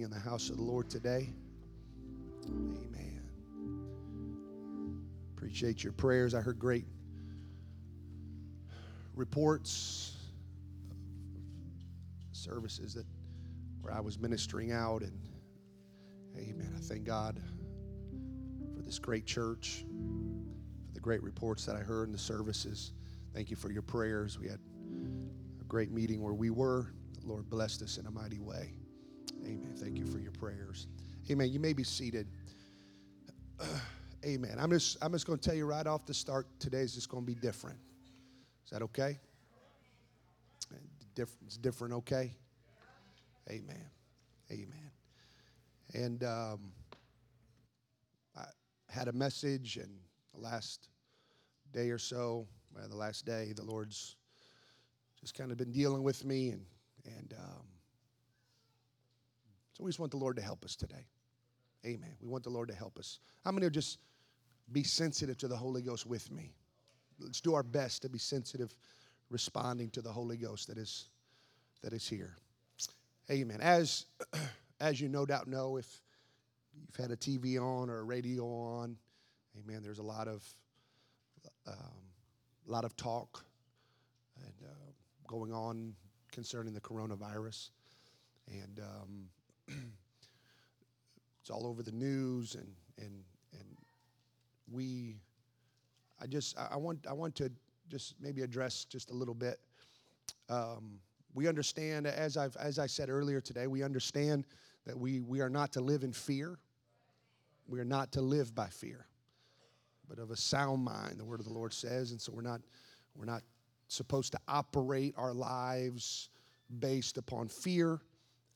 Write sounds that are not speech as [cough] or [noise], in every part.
in the house of the Lord today. Amen. Appreciate your prayers. I heard great reports, services that where I was ministering out, and Amen. I thank God for this great church, for the great reports that I heard in the services. Thank you for your prayers. We had a great meeting where we were. The Lord blessed us in a mighty way. Amen. Thank you for your prayers. Amen. You may be seated. Amen. I'm just I'm just going to tell you right off the start. Today is just going to be different. Is that okay? Different. It's different, okay? Amen. Amen. And um, I had a message, and the last day or so, well, the last day, the Lord's just kind of been dealing with me, and and um, so we just want the Lord to help us today. Amen. We want the Lord to help us. I'm going to just be sensitive to the Holy Ghost with me. Let's do our best to be sensitive, responding to the Holy Ghost that is that is here. Amen. As [clears throat] as you no doubt know, if you've had a TV on or a radio on, amen. There's a lot of um, a lot of talk and uh, going on concerning the coronavirus, and um, [clears throat] it's all over the news, and and and we. I just I want I want to just maybe address just a little bit. Um, we understand, as I've as I said earlier today, we understand that we we are not to live in fear. We are not to live by fear, but of a sound mind. The word of the Lord says, and so we're not we're not supposed to operate our lives based upon fear.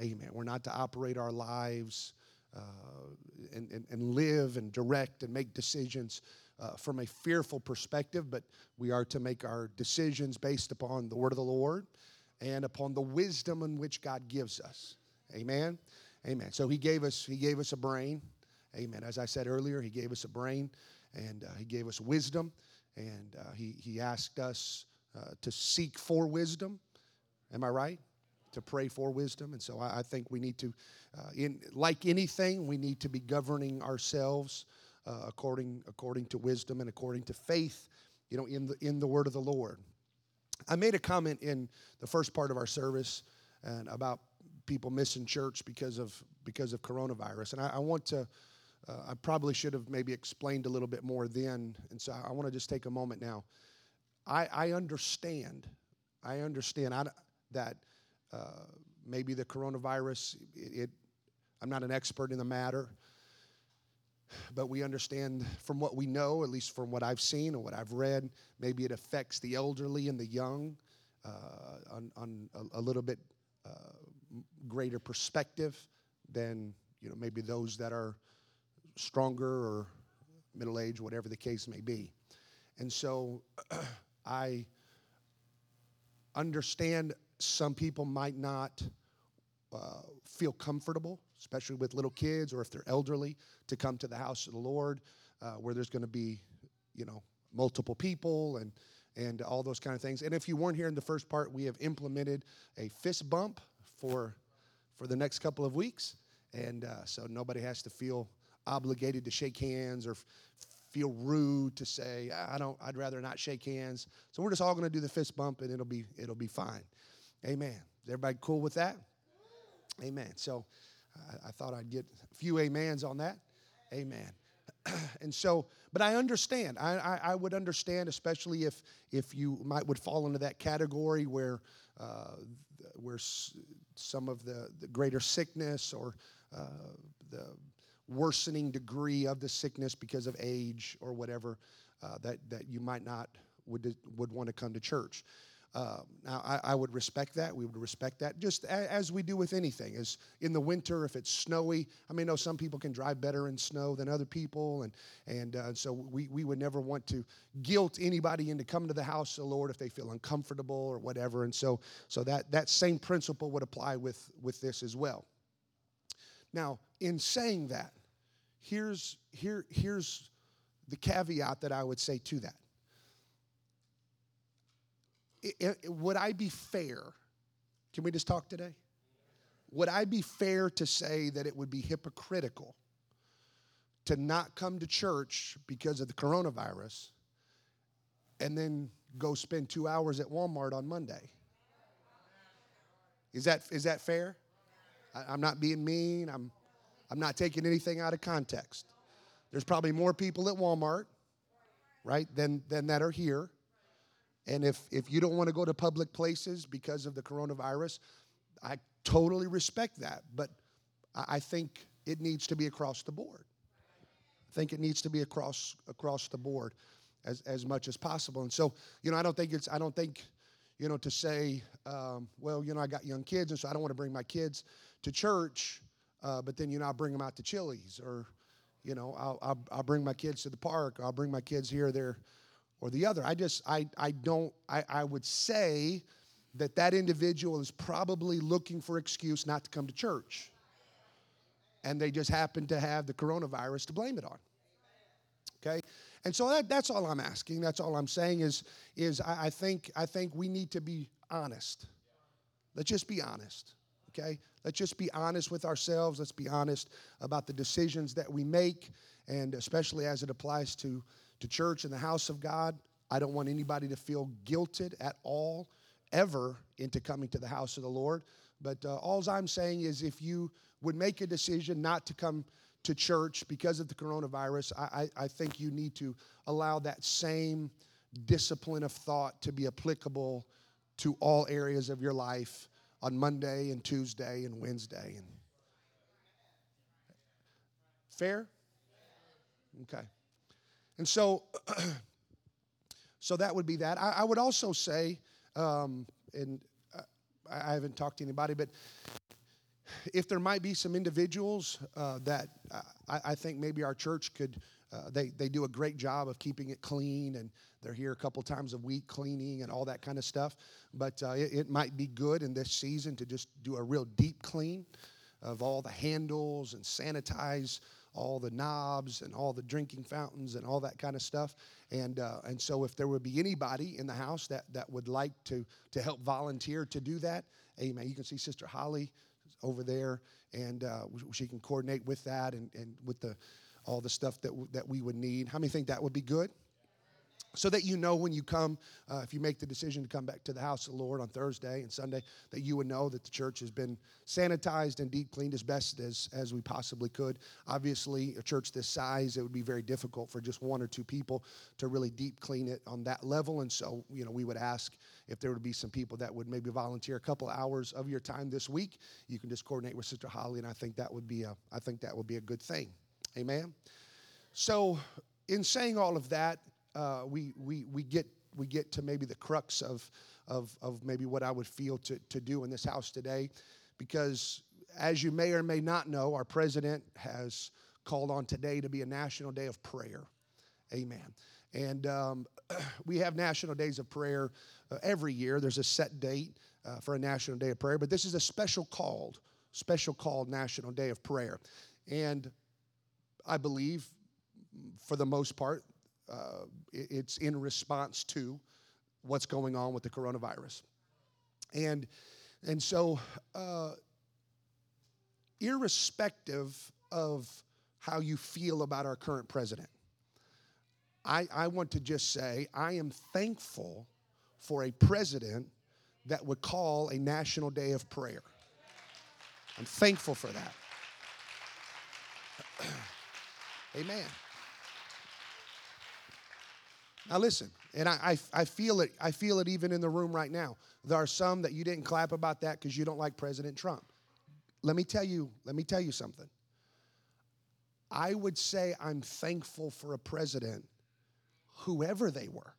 Amen. We're not to operate our lives uh, and, and, and, live and direct and make decisions uh, from a fearful perspective, but we are to make our decisions based upon the word of the Lord and upon the wisdom in which God gives us. Amen. Amen. So he gave us he gave us a brain. Amen. As I said earlier, he gave us a brain and uh, he gave us wisdom and uh, he he asked us uh, to seek for wisdom. Am I right? To pray for wisdom. And so I, I think we need to, uh, in like anything, we need to be governing ourselves uh, according according to wisdom and according to faith, you know, in the in the word of the Lord. I made a comment in the first part of our service and about people missing church because of because of coronavirus, and I, I want to. Uh, I probably should have maybe explained a little bit more then, and so I want to just take a moment now. I, I understand. I understand I, that uh, maybe the coronavirus, it, it, I'm not an expert in the matter, but we understand from what we know, at least from what I've seen and what I've read, maybe it affects the elderly and the young uh, on, on a, a, little bit uh, greater perspective than you know maybe those that are stronger or middle age, whatever the case may be. And so [clears throat] I understand some people might not uh, feel comfortable, especially with little kids or if they're elderly, to come to the house of the Lord uh, where there's going to be, you know, multiple people and and all those kind of things. And if you weren't here in the first part, we have implemented a fist bump for for the next couple of weeks, and uh, so nobody has to feel obligated to shake hands or f- feel rude to say I don't. I'd rather not shake hands. So we're just all going to do the fist bump, and it'll be it'll be fine. Amen. Is everybody cool with that? Amen. So I, I thought I'd get a few amens on that. Amen. [clears throat] and so, but I understand. I, I, I, would understand, especially if if you might would fall into that category where uh, where some of the, the greater sickness or uh, the worsening degree of the sickness because of age or whatever uh, that that you might not would would want to come to church. Um, now, I, I, would respect that. We would respect that, just a, as we do with anything. As in the winter, if it's snowy, I mean, know some people can drive better in snow than other people, and and uh, so we we would never want to guilt anybody into coming to the house of the Lord if they feel uncomfortable or whatever. And so so that that same principle would apply with with this as well. Now, in saying that, here's here here's the caveat that I would say to that it, it, would I be fair? Can we just talk today? would I be fair to say that it would be hypocritical to not come to church because of the coronavirus and then go spend two hours at Walmart on Monday? Is that, is that fair? I, am not being mean. I'm, I'm not taking anything out of context. There's probably more people at Walmart, right, than, than that are here. And if, if you don't want to go to public places because of the coronavirus, I totally respect that. But I think it needs to be across the board. I think it needs to be across across the board as, as much as possible. And so, you know, I don't think it's I don't think, you know, to say, um, well, you know, I got young kids, and so I don't want to bring my kids to church, uh, but then you know I'll bring them out to Chili's, or you know I'll, I'll, I'll bring my kids to the park, I'll bring my kids here, there, or the other. I just I I don't I I would say that that individual is probably looking for excuse not to come to church. And they just happen to have the coronavirus to blame it on. Okay? And so that, that's all I'm asking. That's all I'm saying is, is I, I think I think we need to be honest. Let's just be honest. Okay? Let's just be honest with ourselves. Let's be honest about the decisions that we make, and especially as it applies to, to church and the house of God. I don't want anybody to feel guilted at all ever into coming to the house of the Lord. But uh, all I'm saying is if you would make a decision not to come to church because of the coronavirus, I, I, I think you need to allow that same discipline of thought to be applicable to all areas of your life on Monday and Tuesday and Wednesday. And fair? Okay. And so, [clears throat] so that would be that. I, I would also say um, and I haven't talked to anybody, but if there might be some individuals uh, that uh, I, I, think maybe our church could, uh, they, they do a great job of keeping it clean and they're here a couple times a week cleaning and all that kind of stuff. But uh, it, it, might be good in this season to just do a real deep clean of all the handles and sanitize all the knobs and all the drinking fountains and all that kind of stuff. And, uh, and so, if there would be anybody in the house that, that would like to, to help volunteer to do that, amen. You can see Sister Holly over there, and uh, she can coordinate with that and, and with the, all the stuff that, w- that we would need. How many think that would be good? So that you know when you come, uh, if you make the decision to come back to the house of the Lord on Thursday and Sunday, that you would know that the church has been sanitized and deep cleaned as best as, as we possibly could. Obviously, a church this size, it would be very difficult for just one or two people to really deep clean it on that level. And so, you know, we would ask if there would be some people that would maybe volunteer a couple hours of your time this week. You can just coordinate with Sister Holly, and I think that would be a, I think that would be a good thing. Amen. So, in saying all of that, uh, we, we, we, get, we get to maybe the crux of, of, of maybe what I would feel to, to do in this house today. Because as you may or may not know, our president has called on today to be a national day of prayer. Amen. And um, [clears throat] we have national days of prayer uh, every year. There's a set date uh, for a national day of prayer, but this is a special called, special called national day of prayer. And I believe, for the most part, uh, it's in response to what's going on with the coronavirus. And, and so, uh, irrespective of how you feel about our current president, I, I want to just say I am thankful for a president that would call a national day of prayer. I'm thankful for that. [clears throat] Amen. Now listen, and I, I, I, feel it. I feel it even in the room right now. There are some that you didn't clap about that because you don't like President Trump. Let me tell you. Let me tell you something. I would say I'm thankful for a president, whoever they were,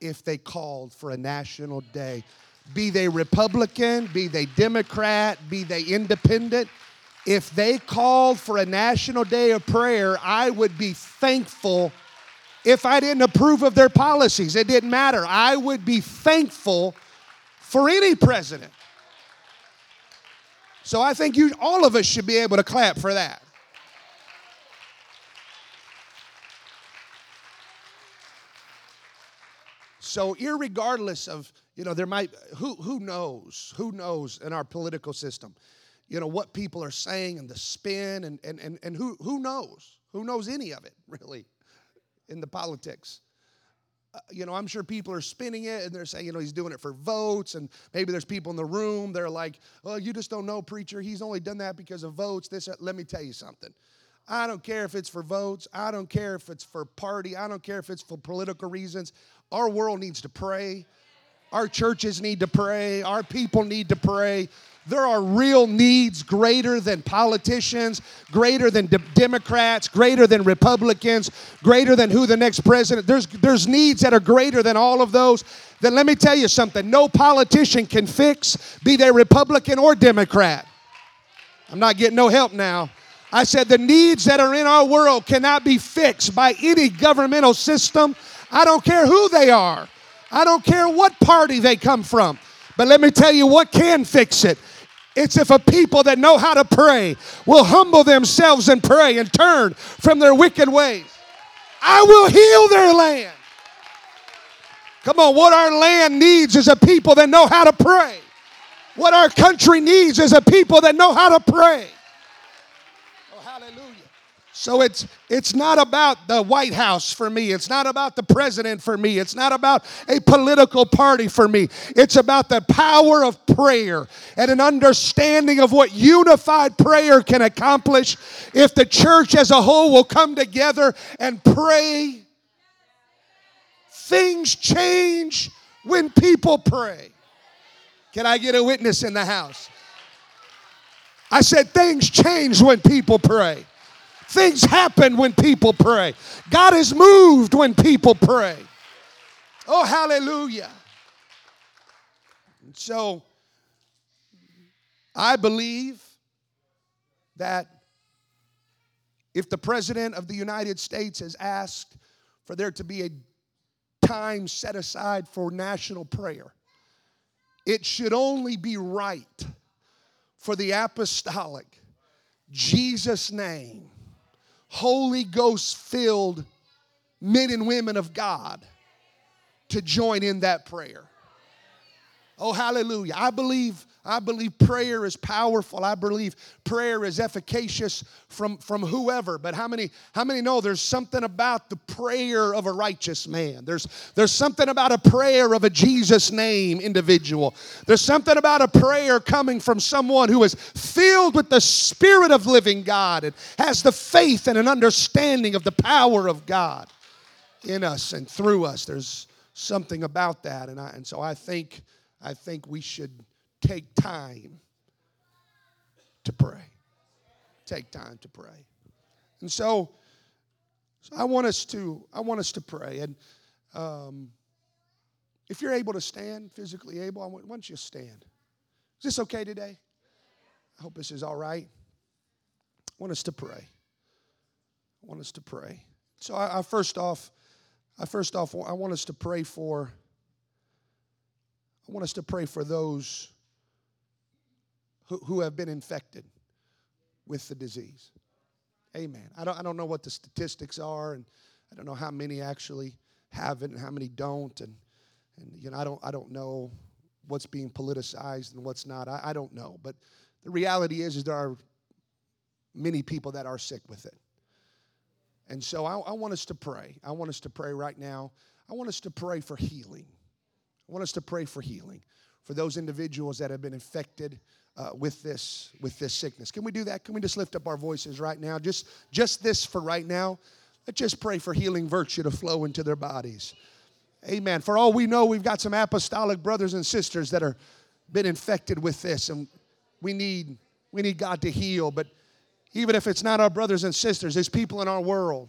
if they called for a national day, be they Republican, be they Democrat, be they independent. If they called for a national day of prayer, I would be thankful if I didn't approve of their policies. It didn't matter. I would be thankful for any president. So I think you, all of us should be able to clap for that. So, irregardless of You know, there might who who knows? Who knows in our political system? You know what people are saying and the spin and and and, and who who knows? Who knows any of it [laughs] really in the politics? Uh, you know, I'm sure people are spinning it and they're saying, you know, he's doing it for votes. And maybe there's people in the room, they're like, oh, you just don't know, preacher. He's only done that because of votes. This, let me tell you something. I don't care if it's for votes. I don't care if it's for party. I don't care if it's for political reasons. Our world needs to pray. Our churches need to pray. Our people need to pray. There are real needs greater than politicians, greater than de- Democrats, greater than Republicans, greater than who the next president. There's, there's needs that are greater than all of those. Then let me tell you something no politician can fix, be they Republican or Democrat. I'm not getting no help now. I said the needs that are in our world cannot be fixed by any governmental system. I don't care who they are. I don't care what party they come from. But let me tell you what can fix it. It's if a people that know how to pray will humble themselves and pray and turn from their wicked ways. I will heal their land. Come on, what our land needs is a people that know how to pray. What our country needs is a people that know how to pray. So it's it's not about the White House for me. It's not about the president for me. It's not about a political party for me. It's about the power of prayer and an understanding of what unified prayer can accomplish if the church as a whole will come together and pray. Things change when people pray. Can I get a witness in the house? I said things change when people pray. Things happen when people pray. God is moved when people pray. Oh, hallelujah. So, I believe that if the President of the United States has asked for there to be a time set aside for national prayer, it should only be right for the apostolic, Jesus' name, Holy Ghost filled men and women of God to join in that prayer. Oh, hallelujah. I believe. I believe prayer is powerful. I believe prayer is efficacious from, from whoever. But how many, how many know there's something about the prayer of a righteous man? There's, there's something about a prayer of a Jesus name individual. There's something about a prayer coming from someone who is filled with the Spirit of living God and has the faith and an understanding of the power of God in us and through us. There's something about that. And, I, and so I think I think we should take time to pray. Take time to pray. And so, so I want us to I want us to pray. And um, if you're able to stand, physically able, I want, why don't you stand? Is this okay today? I hope this is all right. I want us to pray. I want us to pray. So I, I first off, I first off, I want us to pray for I want us to pray for those who, who have been infected with the disease. Amen. I don't, I don't know what the statistics are, and I don't know how many actually have it and how many don't. And, and you know, I don't, I don't know what's being politicized and what's not. I, I don't know. But the reality is, is there are many people that are sick with it. And so I, I want us to pray. I want us to pray right now. I want us to pray for healing. I want us to pray for healing for those individuals that have been infected uh, with this with this sickness. Can we do that? Can we just lift up our voices right now? Just just this for right now. Let's just pray for healing virtue to flow into their bodies. Amen. For all we know, we've got some apostolic brothers and sisters that are been infected with this, and we need we need God to heal. But even if it's not our brothers and sisters, there's people in our world.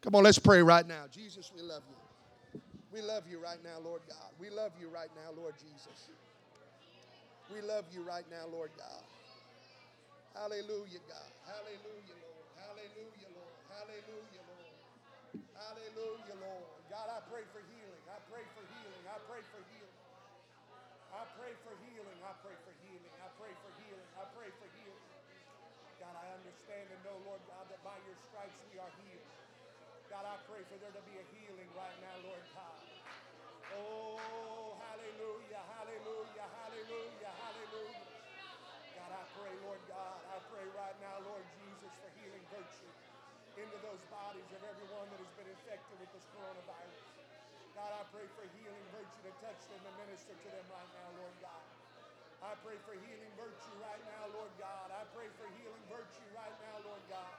Come on, let's pray right now. Jesus, we love you. We love you right now, Lord God. We love you right now, Lord Jesus. We love you right now, Lord God. Hallelujah, God. Hallelujah, Lord. Hallelujah, Lord. Hallelujah, Lord. Hallelujah, Lord. God, I pray for healing. I pray for healing. I pray for healing. I pray for healing. I pray for healing. I pray for healing. I pray for healing. God, I understand and know, Lord God, that by your stripes we are healed. God, I pray for there to be a healing right now, Lord God. Oh, hallelujah. hallelujah, hallelujah. Pray, Lord God, I pray right now, Lord Jesus, for healing virtue into those bodies of everyone that has been infected with this coronavirus. God, I pray for healing virtue to touch them and minister to them right now, Lord God. I pray for healing virtue right now, Lord God. I pray for healing virtue right now, Lord God.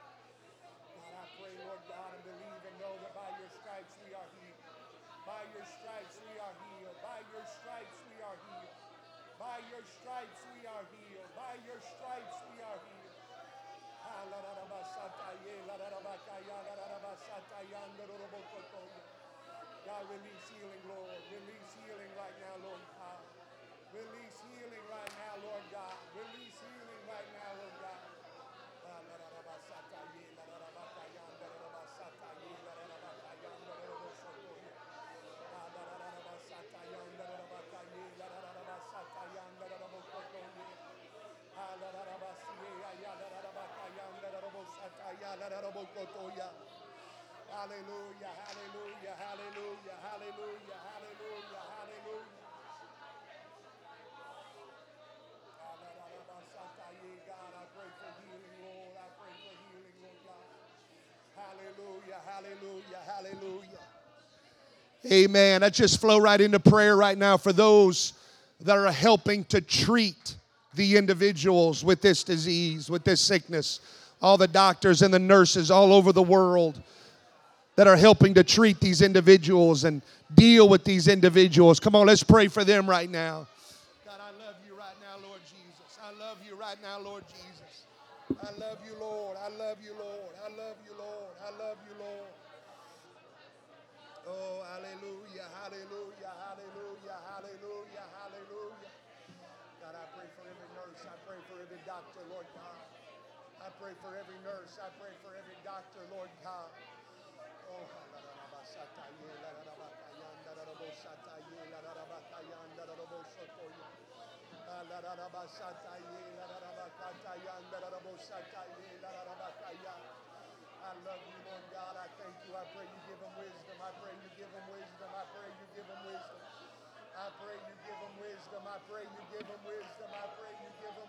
God, I pray, Lord God, and believe and know that by your stripes we are healed. By your stripes we are healed. By your stripes we are healed. By your stripes we are healed. By your stripes we are healed. God, release healing, Lord. Release healing right now, Lord God. Release healing right now, Lord God. Release healing right now, Lord God. Hallelujah. Amen. Let's just flow right into prayer right now for those that are helping to treat the individuals with this disease, with this sickness. All the doctors and the nurses all over the world that are helping to treat these individuals and deal with these individuals. Come on, let's pray for them right now. God, I love you right now, Lord Jesus. I love you right now, Lord Jesus. I love you, Lord. I love you, Lord. I love you, Lord. I love you, Lord. Oh, hallelujah, hallelujah, hallelujah, hallelujah, hallelujah. God, I pray for every nurse. I pray for every doctor, Lord God. I pray for every nurse. I pray for every doctor, Lord God. Oh, I love you, Lord God. I thank you. I pray you give them wisdom. I pray you give them wisdom. I pray you give them wisdom. I pray you give them wisdom. I pray you give them wisdom. I pray you give them